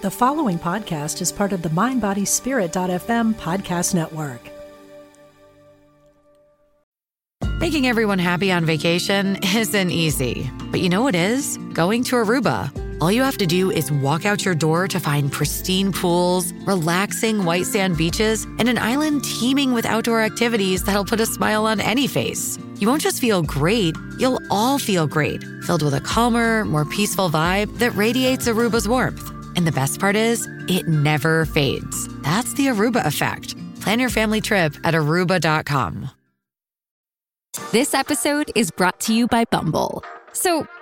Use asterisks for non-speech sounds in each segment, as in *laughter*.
The following podcast is part of the MindBodySpirit.fm podcast network. Making everyone happy on vacation isn't easy, but you know what is? Going to Aruba. All you have to do is walk out your door to find pristine pools, relaxing white sand beaches, and an island teeming with outdoor activities that'll put a smile on any face. You won't just feel great, you'll all feel great, filled with a calmer, more peaceful vibe that radiates Aruba's warmth. And the best part is, it never fades. That's the Aruba effect. Plan your family trip at aruba.com. This episode is brought to you by Bumble. So,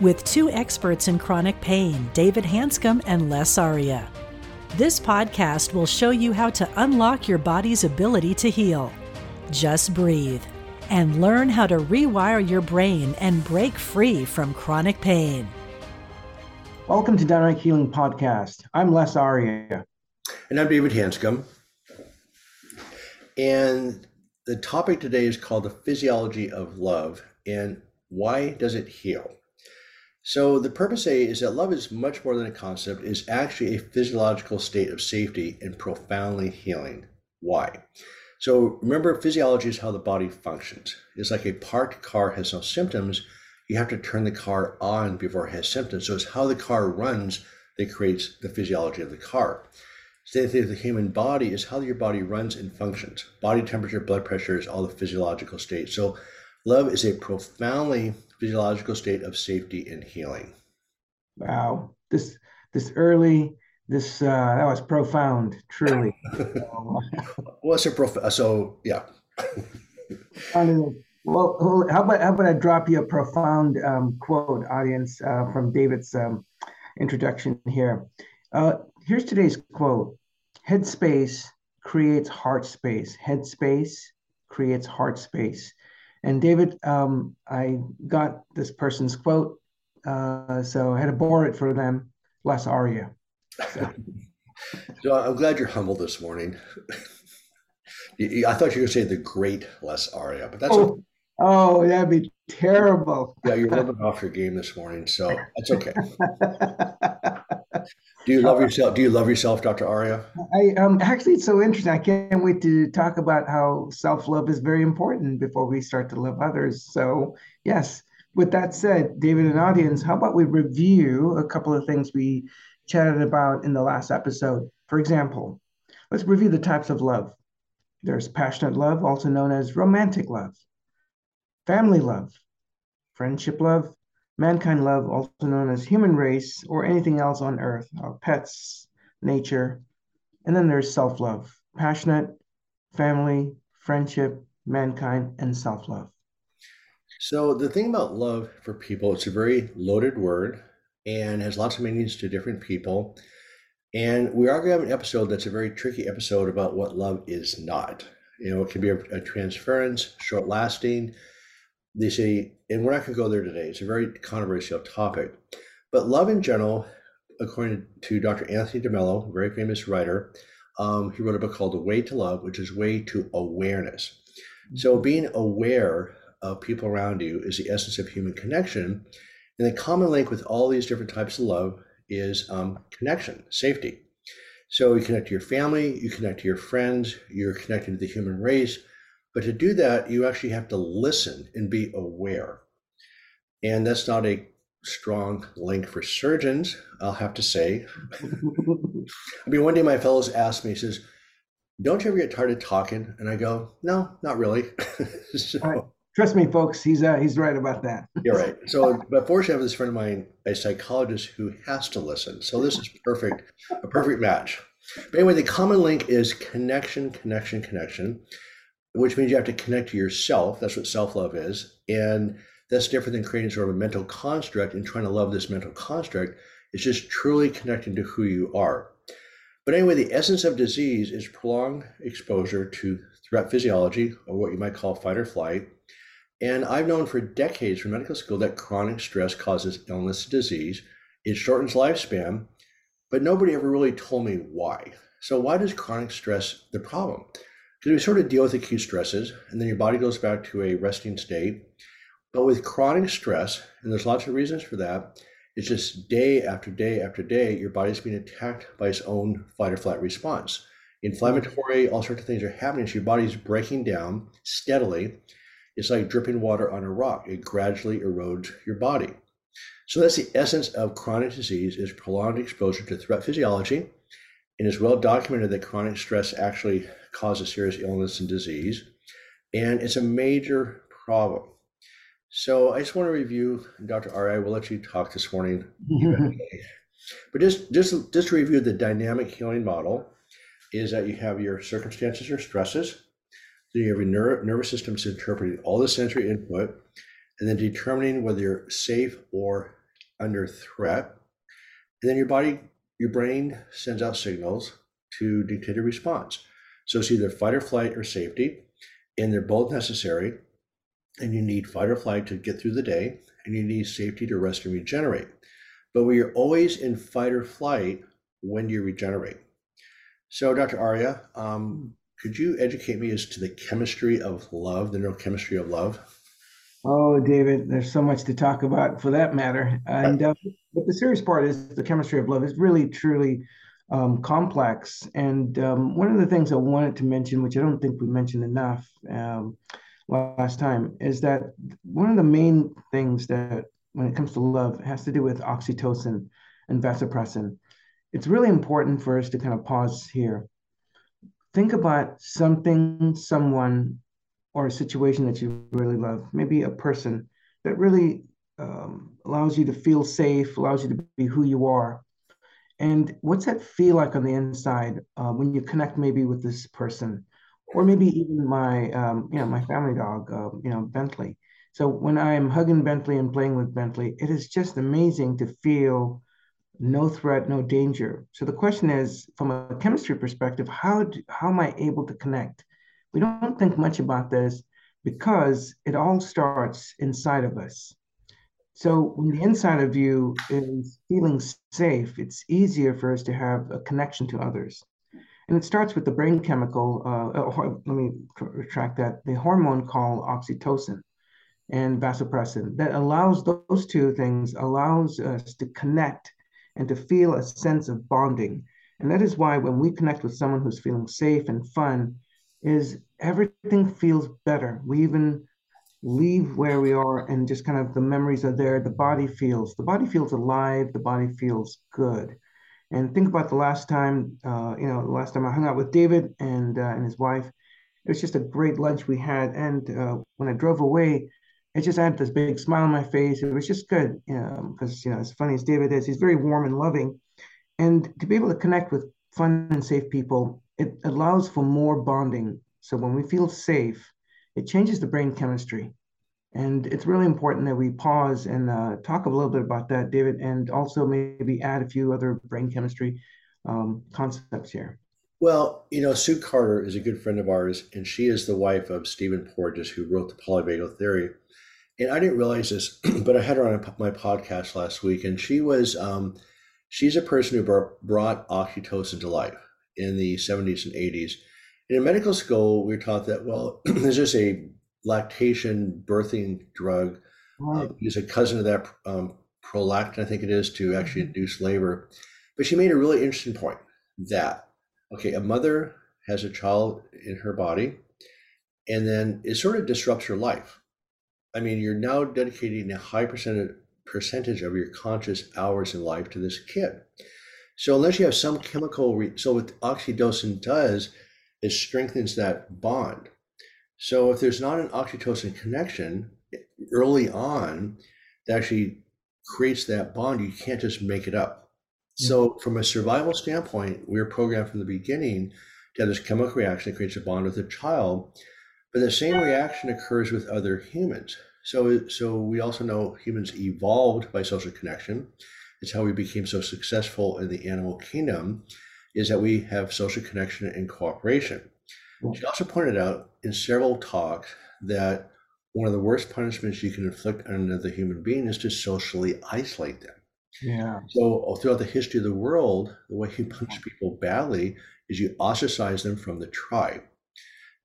with two experts in chronic pain, David Hanscom and Les Aria. This podcast will show you how to unlock your body's ability to heal. Just breathe and learn how to rewire your brain and break free from chronic pain. Welcome to Dynamic Healing Podcast. I'm Les Aria. And I'm David Hanscom. And the topic today is called the physiology of love and why does it heal? So the purpose A is that love is much more than a concept, is actually a physiological state of safety and profoundly healing. Why? So remember, physiology is how the body functions. It's like a parked car has no symptoms. You have to turn the car on before it has symptoms. So it's how the car runs that creates the physiology of the car. Same thing with the human body is how your body runs and functions. Body temperature, blood pressure is all the physiological states. So love is a profoundly physiological state of safety and healing. Wow, this this early this uh, that was profound, truly. *laughs* well, it's a prof- so yeah. *laughs* well, how about how about I drop you a profound um, quote, audience, uh, from David's um, introduction here. Uh, here's today's quote: "Headspace creates heart space. Headspace creates heart space." And David, um, I got this person's quote, uh, so I had to borrow it for them. Les Aria. So. *laughs* so I'm glad you're humble this morning. *laughs* I thought you were going to say the great Les Aria, but that's oh, okay. oh that'd be terrible. yeah, you're a little bit off your game this morning, so that's okay. *laughs* Do you love yourself? Do you love yourself, Dr. Aria? I um actually it's so interesting. I can't wait to talk about how self-love is very important before we start to love others. So yes, with that said, David and audience, how about we review a couple of things we chatted about in the last episode? For example, let's review the types of love. There's passionate love, also known as romantic love, family love, friendship love, mankind love, also known as human race or anything else on earth, our pets, nature. And then there's self love, passionate, family, friendship, mankind, and self love. So, the thing about love for people, it's a very loaded word and has lots of meanings to different people. And we are going to have an episode that's a very tricky episode about what love is not. You know, it can be a, a transference, short lasting, they say, and we're not going to go there today. It's a very controversial topic, but love in general, according to Dr. Anthony DeMello, a very famous writer, um, he wrote a book called The Way to Love, which is way to awareness. So mm-hmm. being aware of people around you is the essence of human connection. And the common link with all these different types of love is um, connection, safety. So you connect to your family, you connect to your friends, you're connected to the human race, but to do that, you actually have to listen and be aware. And that's not a strong link for surgeons, I'll have to say. *laughs* I mean, one day my fellows asked me, he says, Don't you ever get tired of talking? And I go, No, not really. *laughs* so, Trust me, folks, he's uh, he's right about that. You're right. So, but fortunately, I have this friend of mine, a psychologist who has to listen. So this is perfect, a perfect match. But anyway, the common link is connection, connection, connection which means you have to connect to yourself. That's what self love is. And that's different than creating sort of a mental construct and trying to love this mental construct. It's just truly connecting to who you are. But anyway, the essence of disease is prolonged exposure to threat physiology, or what you might call fight or flight. And I've known for decades from medical school that chronic stress causes illness and disease. It shortens lifespan, but nobody ever really told me why. So, why does chronic stress the problem? We sort of deal with acute stresses, and then your body goes back to a resting state. But with chronic stress, and there's lots of reasons for that, it's just day after day after day, your body's being attacked by its own fight or flight response. Inflammatory, all sorts of things are happening. So your body's breaking down steadily. It's like dripping water on a rock. It gradually erodes your body. So that's the essence of chronic disease is prolonged exposure to threat physiology. And it's well documented that chronic stress actually causes serious illness and disease. And it's a major problem. So I just want to review, Dr. Ari, I will let you talk this morning. *laughs* but just, just, just to review the dynamic healing model is that you have your circumstances or stresses. Then you have your ner- nervous system interpreting all the sensory input and then determining whether you're safe or under threat. And then your body, your brain sends out signals to dictate a response. So it's either fight or flight or safety, and they're both necessary and you need fight or flight to get through the day, and you need safety to rest and regenerate. But we are always in fight or flight when you regenerate. So, Dr. Aria, um, could you educate me as to the chemistry of love, the neurochemistry of love? Oh, David, there's so much to talk about for that matter. And uh, but the serious part is the chemistry of love is really truly um, complex. And um, one of the things I wanted to mention, which I don't think we mentioned enough, um, last time is that one of the main things that when it comes to love has to do with oxytocin and vasopressin. It's really important for us to kind of pause here. Think about something, someone, or a situation that you really love, maybe a person that really um, allows you to feel safe, allows you to be who you are. And what's that feel like on the inside uh, when you connect maybe with this person? or maybe even my um, you know my family dog uh, you know bentley. So when i'm hugging bentley and playing with bentley it is just amazing to feel no threat no danger. So the question is from a chemistry perspective how do, how am i able to connect? We don't think much about this because it all starts inside of us so when the inside of you is feeling safe it's easier for us to have a connection to others and it starts with the brain chemical, uh, uh let me retract that, the hormone called oxytocin and vasopressin that allows those two things, allows us to connect and to feel a sense of bonding. And that is why when we connect with someone who's feeling safe and fun, is everything feels better. We even leave where we are and just kind of the memories are there. The body feels, the body feels alive, the body feels good. And think about the last time, uh, you know, the last time I hung out with David and uh, and his wife. It was just a great lunch we had. And uh, when I drove away, it just had this big smile on my face. It was just good, you know, because you know, as funny as David is, he's very warm and loving. And to be able to connect with fun and safe people, it allows for more bonding. So when we feel safe, it changes the brain chemistry. And it's really important that we pause and uh, talk a little bit about that, David, and also maybe add a few other brain chemistry um, concepts here. Well, you know, Sue Carter is a good friend of ours, and she is the wife of Stephen Porges, who wrote the polyvagal theory. And I didn't realize this, *clears throat* but I had her on my podcast last week, and she was, um, she's a person who brought oxytocin to life in the 70s and 80s. In medical school, we're taught that, well, *clears throat* there's just a lactation birthing drug. Right. Uh, is a cousin of that um, prolactin, I think it is, to actually mm-hmm. induce labor. But she made a really interesting point that, okay, a mother has a child in her body, and then it sort of disrupts her life. I mean, you're now dedicating a high percentage percentage of your conscious hours in life to this kid. So unless you have some chemical, re- so what oxytocin does is strengthens that bond. So if there's not an oxytocin connection early on that actually creates that bond, you can't just make it up. So from a survival standpoint, we are programmed from the beginning to have this chemical reaction that creates a bond with a child, but the same reaction occurs with other humans. So, so we also know humans evolved by social connection. It's how we became so successful in the animal kingdom is that we have social connection and cooperation. She also pointed out in several talks that one of the worst punishments you can inflict on another human being is to socially isolate them. Yeah. So uh, throughout the history of the world, the way you punish people badly is you ostracize them from the tribe.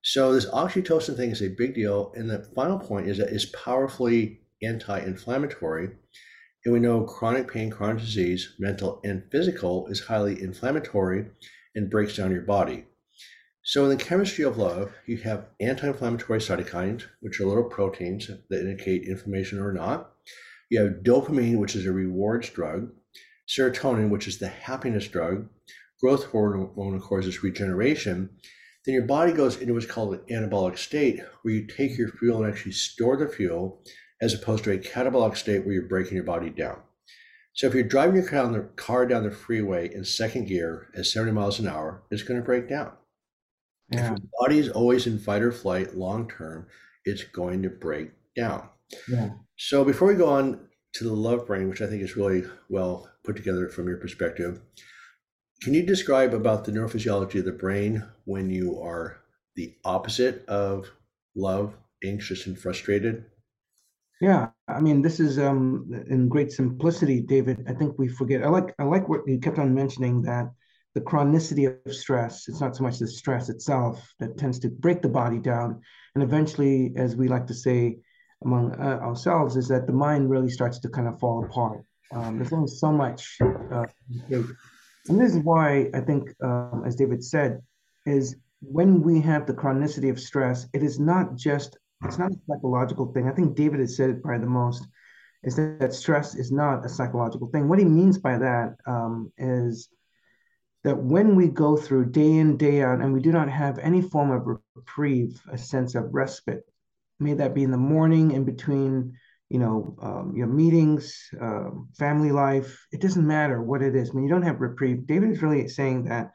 So this oxytocin thing is a big deal. And the final point is that it's powerfully anti-inflammatory. And we know chronic pain, chronic disease, mental and physical, is highly inflammatory and breaks down your body. So in the chemistry of love, you have anti-inflammatory cytokines, which are little proteins that indicate inflammation or not. You have dopamine, which is a rewards drug, serotonin, which is the happiness drug, growth hormone, of course, is regeneration. Then your body goes into what's called an anabolic state, where you take your fuel and actually store the fuel, as opposed to a catabolic state where you're breaking your body down. So if you're driving your car down the, car down the freeway in second gear at 70 miles an hour, it's going to break down. Yeah. If your body is always in fight or flight long term, it's going to break down. Yeah. So before we go on to the love brain, which I think is really well put together from your perspective, can you describe about the neurophysiology of the brain when you are the opposite of love, anxious, and frustrated? Yeah, I mean, this is um in great simplicity, David. I think we forget. I like I like what you kept on mentioning that the chronicity of stress. It's not so much the stress itself that tends to break the body down, and eventually, as we like to say among uh, ourselves, is that the mind really starts to kind of fall apart. Um, there's only so much. Uh, and this is why I think, um, as David said, is when we have the chronicity of stress, it is not just, it's not a psychological thing. I think David has said it probably the most, is that, stress is not a psychological thing. What he means by that um, is that when we go through day in, day out, and we do not have any form of reprieve, a sense of respite, may that be in the morning in between you know, um, your meetings, uh, family life, it doesn't matter what it is. When you don't have reprieve, David is really saying that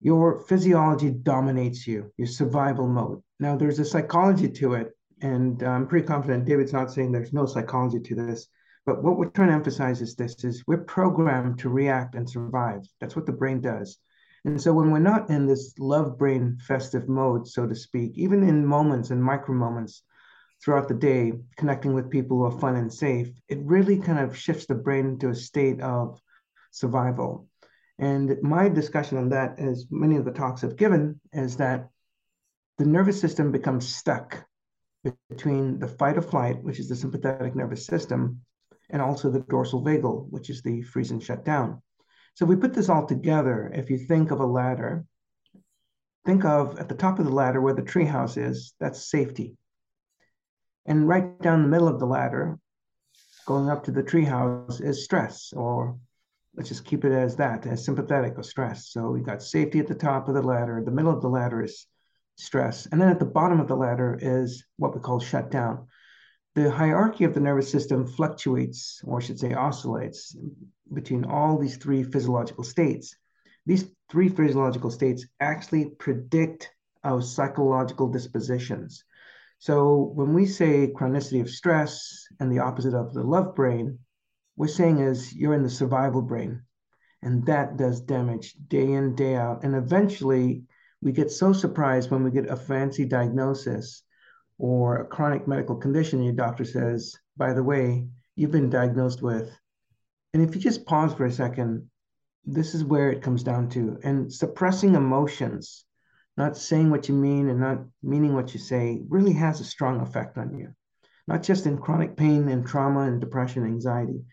your physiology dominates you, your survival mode. Now, there's a psychology to it, and I'm pretty confident David's not saying there's no psychology to this. But what we're trying to emphasize is this: is we're programmed to react and survive. That's what the brain does. And so when we're not in this love brain festive mode, so to speak, even in moments and micro moments throughout the day, connecting with people who are fun and safe, it really kind of shifts the brain into a state of survival. And my discussion on that, as many of the talks have given, is that the nervous system becomes stuck between the fight or flight, which is the sympathetic nervous system, and also the dorsal vagal, which is the freeze and shut down. So if we put this all together, if you think of a ladder, think of at the top of the ladder where the treehouse is, that's safety. And right down the middle of the ladder, going up to the treehouse, is stress, or let's just keep it as that, as sympathetic or stress. So we've got safety at the top of the ladder. The middle of the ladder is stress. And then at the bottom of the ladder is what we call shutdown. The hierarchy of the nervous system fluctuates, or I should say oscillates, between all these three physiological states. These three physiological states actually predict our psychological dispositions. So when we say chronicity of stress and the opposite of the love brain, we're saying is you're in the survival brain. And that does damage day in, day out. And eventually we get so surprised when we get a fancy diagnosis or a chronic medical condition, your doctor says, by the way, you've been diagnosed with. And if you just pause for a second, this is where it comes down to. And suppressing emotions not saying what you mean and not meaning what you say really has a strong effect on you, not just in chronic pain and trauma and depression, anxiety.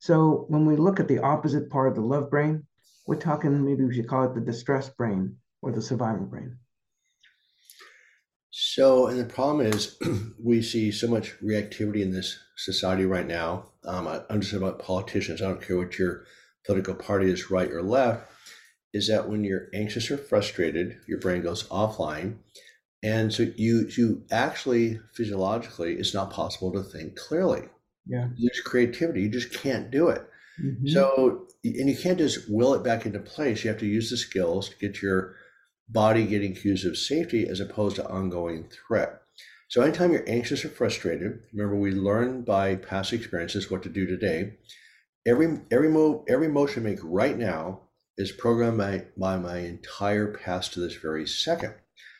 So when we look at the opposite part of the love brain, we're talking maybe we should call it the distress brain or the survival brain. So, and the problem is, *clears throat* we see so much reactivity in this society right now. Um, I understand about politicians. I don't care what your political party is, right or left is that when you're anxious or frustrated, your brain goes offline. And so you you actually physiologically it's not possible to think clearly. Yeah. There's creativity. You just can't do it. Mm-hmm. So and you can't just will it back into place. You have to use the skills to get your body getting cues of safety as opposed to ongoing threat. So anytime you're anxious or frustrated, remember we learn by past experiences what to do today. Every every move, every motion make right now is programmed by, by my entire past to this very second.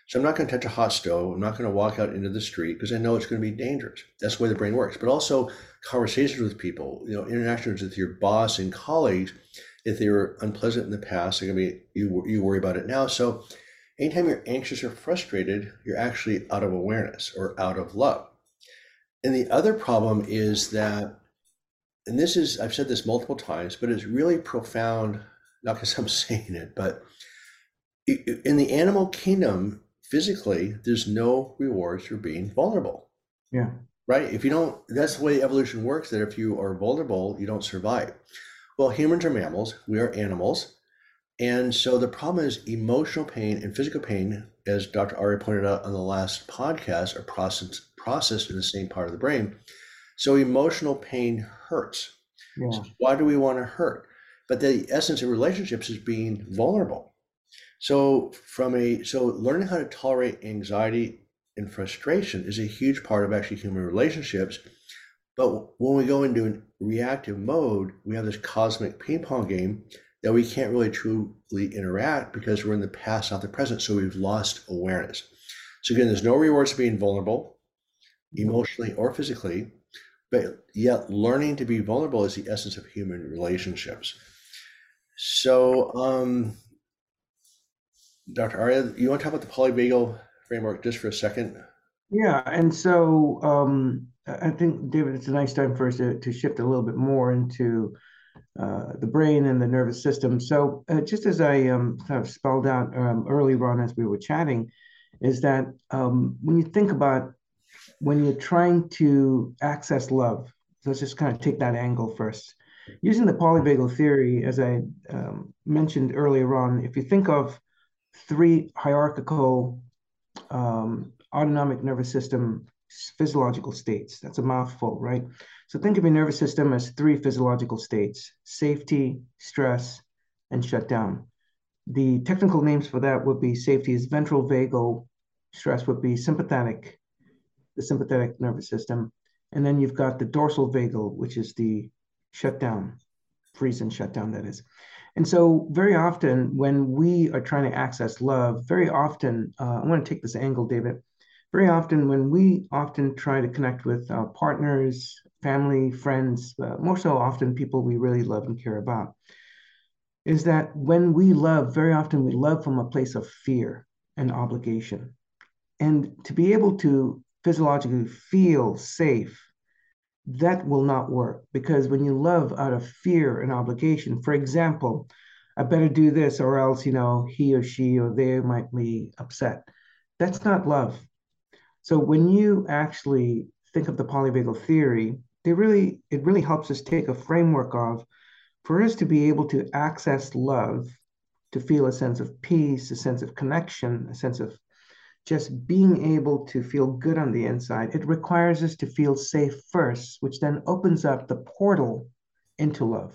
So I'm not going to touch a hot stove. I'm not going to walk out into the street because I know it's going to be dangerous. That's the way the brain works. But also conversations with people, you know, interactions with your boss and colleagues. If they were unpleasant in the past, they're going to be you. You worry about it now. So anytime you're anxious or frustrated, you're actually out of awareness or out of love. And the other problem is that, and this is I've said this multiple times, but it's really profound. Not because I'm *laughs* saying it, but in the animal kingdom, physically, there's no rewards for being vulnerable. Yeah. Right? If you don't, that's the way evolution works, that if you are vulnerable, you don't survive. Well, humans are mammals, we are animals. And so the problem is emotional pain and physical pain, as Dr. Ari pointed out on the last podcast, are processed, processed in the same part of the brain. So emotional pain hurts. Yeah. So why do we want to hurt? But the essence of relationships is being vulnerable. So from a so learning how to tolerate anxiety and frustration is a huge part of actually human relationships. But when we go into a reactive mode, we have this cosmic ping pong game that we can't really truly interact because we're in the past, not the present. So we've lost awareness. So again, there's no rewards to being vulnerable, emotionally or physically, but yet learning to be vulnerable is the essence of human relationships. So um, Dr. Aria, you want to talk about the polyvagal framework just for a second? Yeah, and so um, I think, David, it's a nice time for us to, to shift a little bit more into uh, the brain and the nervous system. So, uh, just as I um, kind of spelled out um, earlier on as we were chatting, is that um, when you think about when you're trying to access love, let's just kind of take that angle first. Using the polyvagal theory, as I um, mentioned earlier on, if you think of three hierarchical um, autonomic nervous system physiological states. That's a mouthful, right? So think of your nervous system as three physiological states safety, stress, and shutdown. The technical names for that would be safety is ventral vagal, stress would be sympathetic, the sympathetic nervous system. And then you've got the dorsal vagal, which is the shutdown, freeze and shutdown, that is. And so, very often, when we are trying to access love, very often, uh, I want to take this angle, David. Very often, when we often try to connect with our partners, family, friends, uh, more so often people we really love and care about, is that when we love, very often we love from a place of fear and obligation. And to be able to physiologically feel safe that will not work because when you love out of fear and obligation, for example, I better do this or else, you know, he or she or they might be upset. That's not love. So when you actually think of the polyvagal theory, they really it really helps us take a framework of for us to be able to access love, to feel a sense of peace, a sense of connection, a sense of just being able to feel good on the inside, it requires us to feel safe first, which then opens up the portal into love.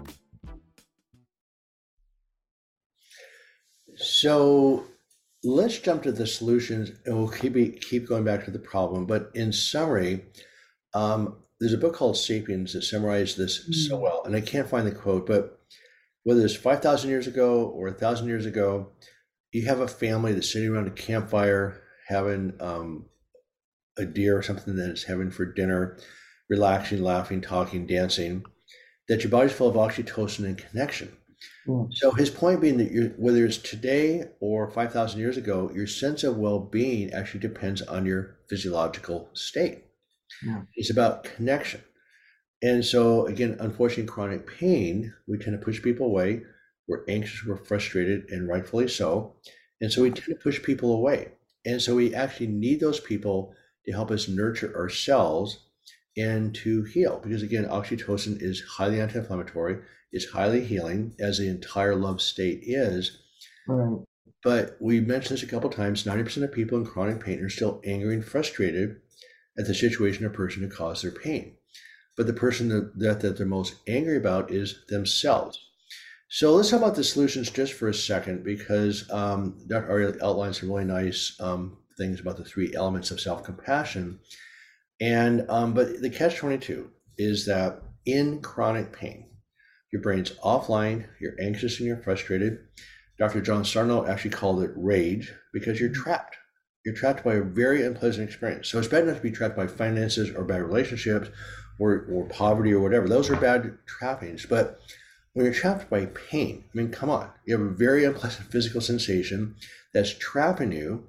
So let's jump to the solutions and we'll keep, keep going back to the problem. But in summary, um, there's a book called Sapiens that summarized this mm. so well, and I can't find the quote, but whether it's 5,000 years ago or a thousand years ago, you have a family that's sitting around a campfire having um, a deer or something that it's having for dinner, relaxing, laughing, talking, dancing, that your body's full of oxytocin and connection. Mm. So his point being that you're, whether it's today or 5,000 years ago, your sense of well-being actually depends on your physiological state. Yeah. It's about connection. And so, again, unfortunately, chronic pain, we tend to push people away. We're anxious, we're frustrated, and rightfully so. And so we tend to push people away. And so we actually need those people to help us nurture ourselves and to heal. Because again, oxytocin is highly anti it's highly healing, as the entire love state is. Right. But we mentioned this a couple times 90% of people in chronic pain are still angry and frustrated at the situation or person who caused their pain. But the person that, that, that they're most angry about is themselves. So let's talk about the solutions just for a second, because um, Dr. Aria outlined some really nice um, things about the three elements of self-compassion. And um, but the catch-22 is that in chronic pain, your brain's offline, you're anxious and you're frustrated. Dr. John Sarno actually called it rage because you're mm. trapped. You're trapped by a very unpleasant experience. So it's bad enough to be trapped by finances or bad relationships or, or poverty or whatever. Those are bad trappings. But when you're trapped by pain, I mean, come on, you have a very unpleasant physical sensation that's trapping you.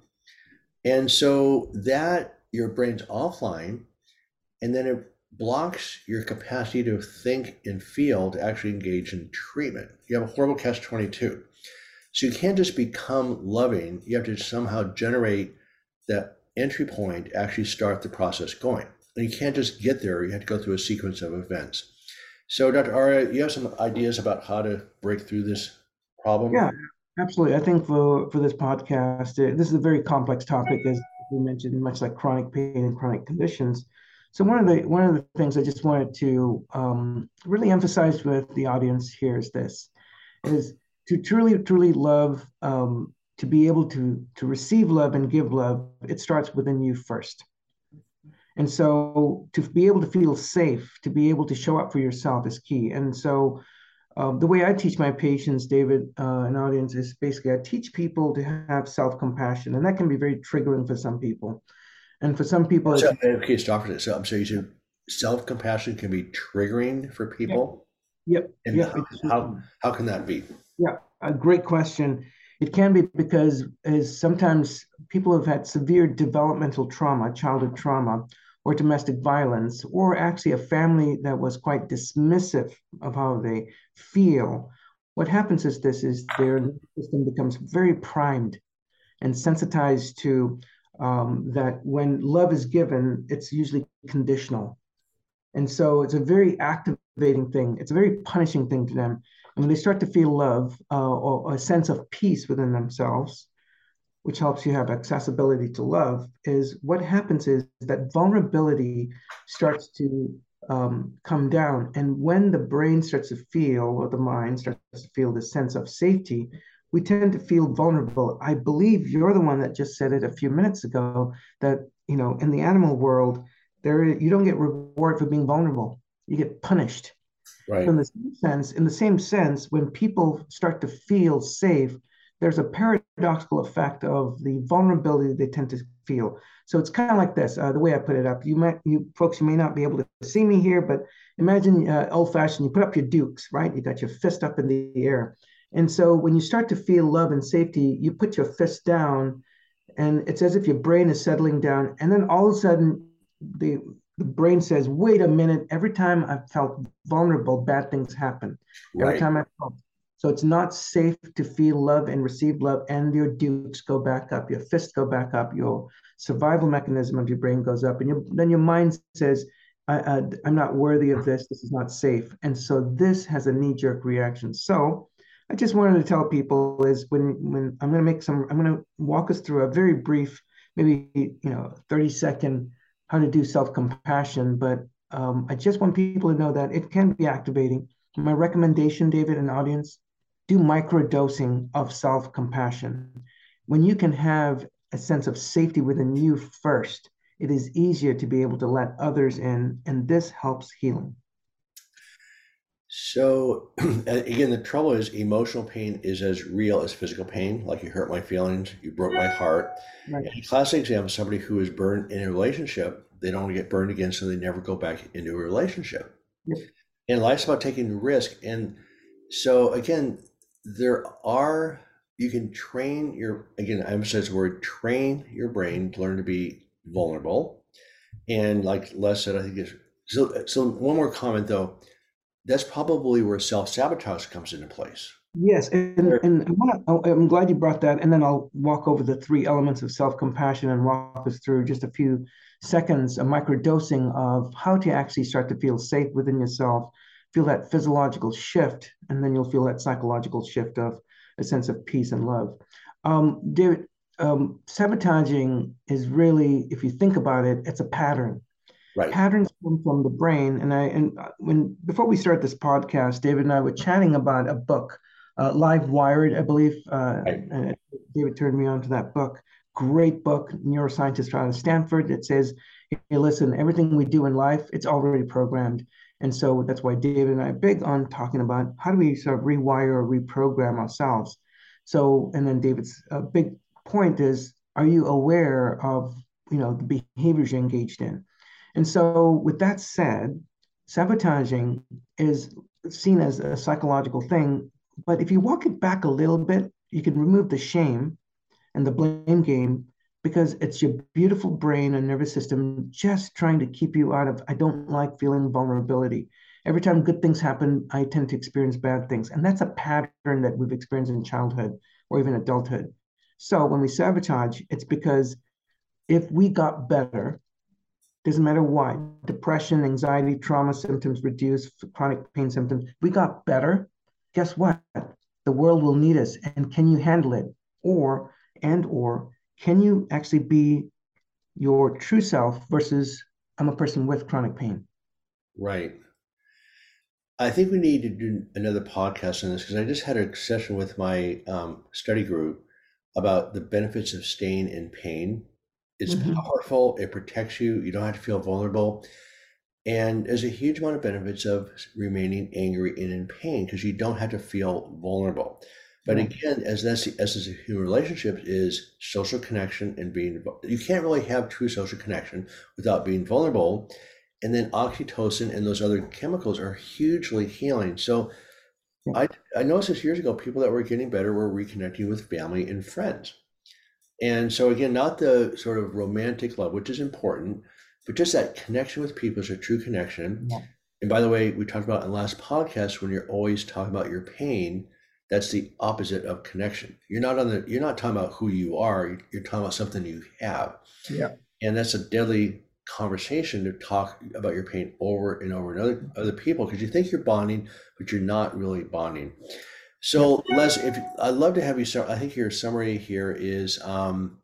And so that your brain's offline, and then it blocks your capacity to think and feel to actually engage in treatment. You have a horrible catch 22. So you can't just become loving, you have to somehow generate that entry point to actually start the process going. And you can't just get there, you have to go through a sequence of events. So, Dr. Aria, you have some ideas about how to break through this problem? Yeah, absolutely. I think for, for this podcast, uh, this is a very complex topic, as we mentioned, much like chronic pain and chronic conditions. So one of the one of the things I just wanted to um, really emphasize with the audience here is this: is to truly truly love, um, to be able to to receive love and give love. It starts within you first. And so to be able to feel safe, to be able to show up for yourself is key. And so um, the way I teach my patients, David, uh, and audience, is basically I teach people to have self compassion, and that can be very triggering for some people. And for some people, so, okay, stop for this. So I'm sorry, you said self compassion can be triggering for people. Yep. And yep. How, how, how can that be? Yeah, a great question. It can be because is sometimes people have had severe developmental trauma, childhood trauma, or domestic violence, or actually a family that was quite dismissive of how they feel. What happens is this is their system becomes very primed and sensitized to um, that when love is given, it's usually conditional. And so it's a very activating thing. It's a very punishing thing to them. And when they start to feel love uh, or a sense of peace within themselves, which helps you have accessibility to love, is what happens is that vulnerability starts to um, come down. And when the brain starts to feel, or the mind starts to feel the sense of safety, we tend to feel vulnerable. I believe you're the one that just said it a few minutes ago that, you know, in the animal world, there you don't get reward for being vulnerable. You get punished. Right. So in the same sense, in the same sense, when people start to feel safe, there's a paradoxical effect of the vulnerability they tend to feel. So it's kind of like this. Uh, the way I put it up, you might, you folks, you may not be able to see me here, but imagine uh, old-fashioned. You put up your dukes, right? You got your fist up in the air, and so when you start to feel love and safety, you put your fist down, and it's as if your brain is settling down, and then all of a sudden, the the brain says, "Wait a minute! Every time I felt vulnerable, bad things happen. Every time I felt so it's not safe to feel love and receive love, and your dukes go back up, your fists go back up, your survival mechanism of your brain goes up, and your, then your mind says, I, am not worthy of this. This is not safe. And so this has a knee jerk reaction. So I just wanted to tell people is when when I'm going to make some, I'm going to walk us through a very brief, maybe you know, 30 second how to do self compassion. But um, I just want people to know that it can be activating. My recommendation, David, and audience, do micro dosing of self compassion. When you can have a sense of safety within you first, it is easier to be able to let others in, and this helps healing. So, *clears throat* again, the trouble is emotional pain is as real as physical pain. Like you hurt my feelings, you broke my heart. Right. Classic example somebody who is burned in a relationship, they don't get burned again, so they never go back into a relationship. Yep. And life's about taking risk. And so, again, there are you can train your again i emphasize the word train your brain to learn to be vulnerable and like les said i think is so so one more comment though that's probably where self-sabotage comes into place Yes, and, and I am glad you brought that. And then I'll walk over the three elements of self compassion and walk us through just a few seconds, a microdosing of how to actually start to feel safe within yourself, feel that physiological shift, and then you'll feel that psychological shift of a sense of peace and love. Um, David, um, sabotaging is really, if you think about it, it's a pattern. Right. Patterns come from the brain, and I and uh, when before we start this podcast, David and I were chatting about a book uh, Livewired, I believe. Uh, right. David turned me on to that book. Great book, neuroscientist out of Stanford. It says, hey, listen, everything we do in life, it's already programmed. And so that's why David and I are big on talking about how do we sort of rewire or reprogram ourselves. So, and then David's uh, big point is, are you aware of you know the behaviors you're engaged in? And so, with that said, sabotaging is seen as a psychological thing but if you walk it back a little bit, you can remove the shame and the blame game because it's your beautiful brain and nervous system just trying to keep you out of, I don't like feeling vulnerability. Every time good things happen, I tend to experience bad things. And that's a pattern that we've experienced in childhood or even adulthood. So when we sabotage, it's because if we got better, doesn't matter why, depression, anxiety, trauma symptoms reduce, chronic pain symptoms, we got better, guess what? The world will need us. And can you handle it? Or, and, or, can you actually be your true self versus I'm a person with chronic pain? Right. I think we need to do another podcast on this because I just had a session with my um, study group about the benefits of staying in pain. It's mm-hmm. powerful, it protects you, you don't have to feel vulnerable. And there's a huge amount of benefits of remaining angry and in pain because you don't have to feel vulnerable. But again, as that's as is a human relationship is social connection and being you can't really have true social connection without being vulnerable. And then oxytocin and those other chemicals are hugely healing. So I I noticed this years ago, people that were getting better were reconnecting with family and friends. And so again, not the sort of romantic love, which is important, but just that connection with people is a true connection. Yeah. And by the way, we talked about in the last podcast when you're always talking about your pain, that's the opposite of connection. You're not on the you're not talking about who you are, you're talking about something you have. Yeah. And that's a deadly conversation to talk about your pain over and over and other other people because you think you're bonding, but you're not really bonding. So Les, if I'd love to have you I think your summary here is um,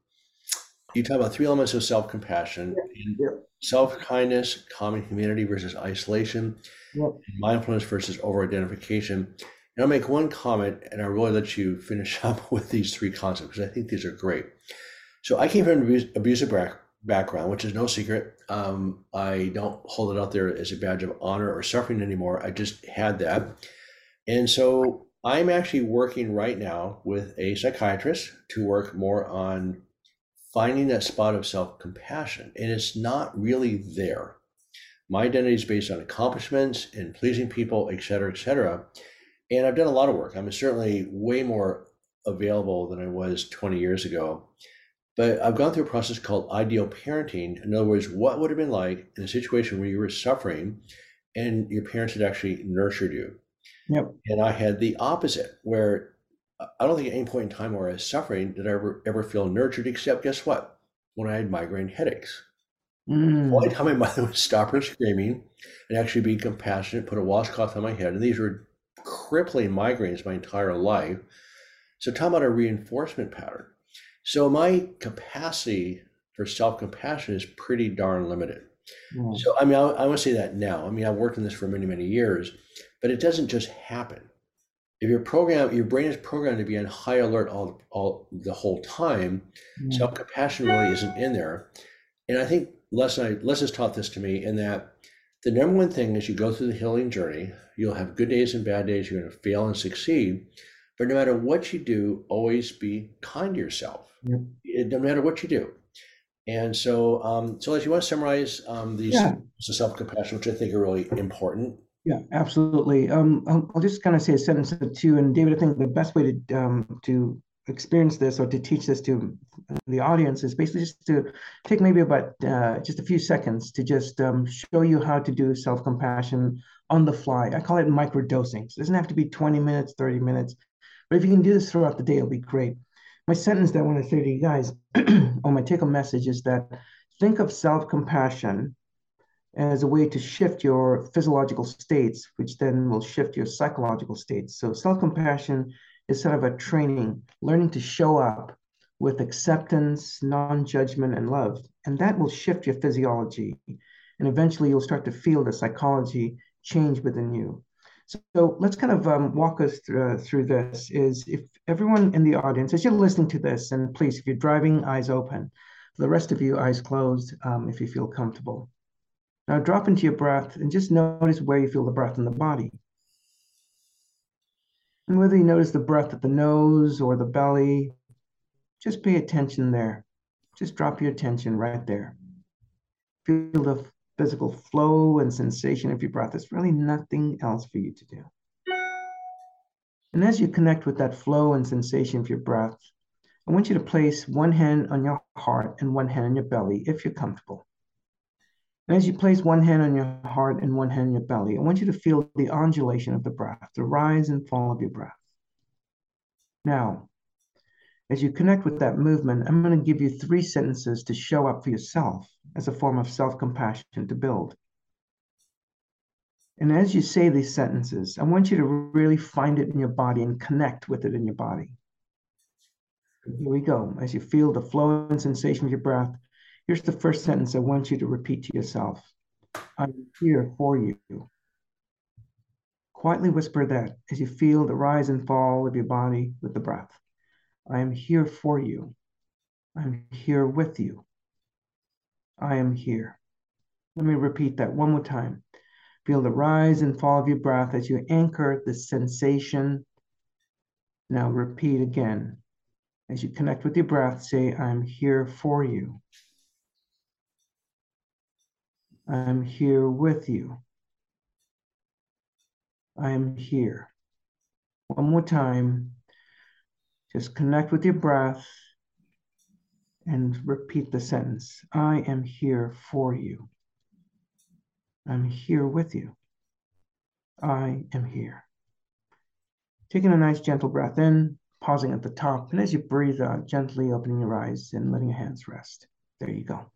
you talk about three elements of self-compassion yeah. self-kindness common humanity versus isolation yeah. mindfulness versus over-identification. And i'll make one comment and i really let you finish *laughs* up with these three concepts because i think these are great. So i came from an abusive background which is no secret. Um, i don't hold it out there as a badge of honor or suffering anymore. I just had that. And so i'm actually working right now with a psychiatrist to work more on finding that spot of self compassion. And it's not really there. My identity is based on accomplishments and pleasing people, et cetera, et cetera. And I've done a lot of work. I'm certainly way more available than I was 20 years ago. But I've gone through a process called ideal parenting. In other words, what would have been like in a situation where you were suffering and your parents had actually nurtured you? Yep. And I had the opposite, where I don't think at any point in time where I was suffering did I ever ever feel nurtured, except guess what? When I had migraine headaches. Mm. The time my mother *laughs* would stop her screaming and actually be compassionate, put a washcloth on my head, and these were crippling migraines my entire life. So talk about a reinforcement pattern. So my capacity for self-compassion is pretty darn limited. Mm. So I mean, I, I want to say that now. I mean, I've worked in this for many, many years, but it doesn't just happen. If your program your brain is programmed to be on high alert all, all the whole time mm. self-compassion really isn't in there. And i think les and I, les has taught this to me in that the number one thing is you go through the healing journey. You'll have good days and bad days. You're going to fail and succeed. But no matter what you do always be kind to yourself. Yep. no matter what you do. And so um, so as you want to summarize um, these yeah. self-compassion which i think are really important yeah, absolutely. Um, I'll, just kind of say a sentence or two. And David, I think the best way to um, to experience this or to teach this to the audience is basically just to take maybe about uh, just a few seconds to just um, show you how to do self compassion on the fly. I call it micro dosing. So it doesn't have to be 20 minutes, 30 minutes. But if you can do this throughout the day, it'll be great. My sentence that I want to say to you guys, *clears throat* or my take home message is that think of self compassion as a way to shift your physiological states, which then will shift your psychological states. So, self compassion is sort of a training, learning to show up with acceptance, non judgment, and love. And that will shift your physiology. And eventually, you'll start to feel the psychology change within you. So, let's kind of um, walk us through, uh, through this. Is if everyone in the audience, as you're listening to this, and please, if you're driving, eyes open. For the rest of you, eyes closed, um, if you feel comfortable. Now drop into your breath and just notice where you feel the breath in the body. And whether you notice the breath at the nose or the belly, just pay attention there. Just drop your attention right there. Feel the physical flow and sensation of your breath. There's really nothing else for you to do. And as you connect with that flow and sensation of your breath, I want you to place one hand on your heart and one hand on your belly if you're comfortable. And as you place one hand on your heart and one hand on your belly, I want you to feel the undulation of the breath, the rise and fall of your breath. Now, as you connect with that movement, I'm going to give you three sentences to show up for yourself as a form of self compassion to build. And as you say these sentences, I want you to really find it in your body and connect with it in your body. Here we go. As you feel the flow and sensation of your breath, Here's the first sentence I want you to repeat to yourself I'm here for you. Quietly whisper that as you feel the rise and fall of your body with the breath. I am here for you. I'm here with you. I am here. Let me repeat that one more time. Feel the rise and fall of your breath as you anchor the sensation. Now repeat again. As you connect with your breath, say, I'm here for you. I'm here with you. I am here. One more time. Just connect with your breath and repeat the sentence I am here for you. I'm here with you. I am here. Taking a nice gentle breath in, pausing at the top, and as you breathe out, gently opening your eyes and letting your hands rest. There you go.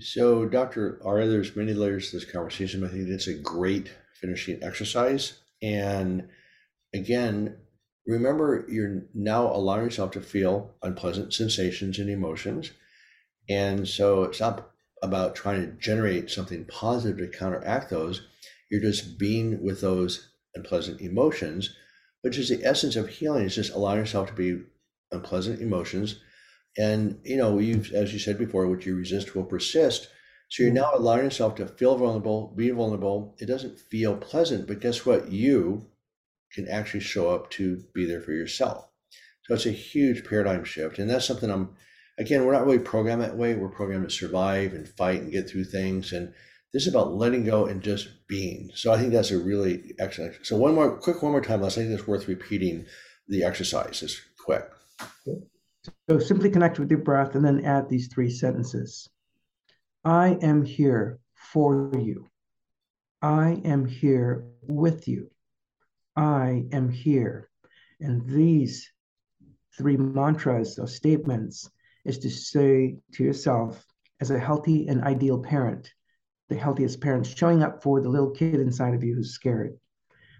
So, Dr. Aria, there's many layers to this conversation. I think it's a great finishing exercise. And again, remember you're now allowing yourself to feel unpleasant sensations and emotions. And so it's not about trying to generate something positive to counteract those. You're just being with those unpleasant emotions, which is the essence of healing, is just allowing yourself to be unpleasant emotions and you know, you as you said before, what you resist will persist. So you're now allowing yourself to feel vulnerable, be vulnerable. It doesn't feel pleasant, but guess what? You can actually show up to be there for yourself. So it's a huge paradigm shift. And that's something I'm again, we're not really programmed that way. We're programmed to survive and fight and get through things. And this is about letting go and just being. So I think that's a really excellent. So one more quick, one more time. I think it's worth repeating the exercises quick. So simply connect with your breath and then add these three sentences. I am here for you. I am here with you. I am here. And these three mantras or statements is to say to yourself as a healthy and ideal parent, the healthiest parent, showing up for the little kid inside of you who's scared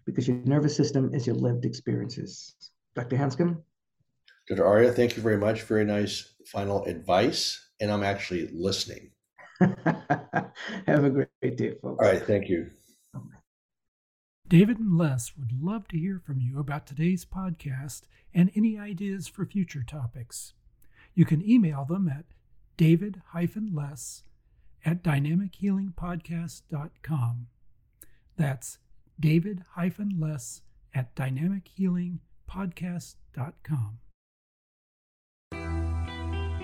because your nervous system is your lived experiences. Dr. Hanscom? Dr. Aria, thank you very much. Very nice final advice. And I'm actually listening. *laughs* Have a great day, folks. All right. Thank you. David and Les would love to hear from you about today's podcast and any ideas for future topics. You can email them at david-les at dynamichealingpodcast.com. That's david-les at dynamichealingpodcast.com.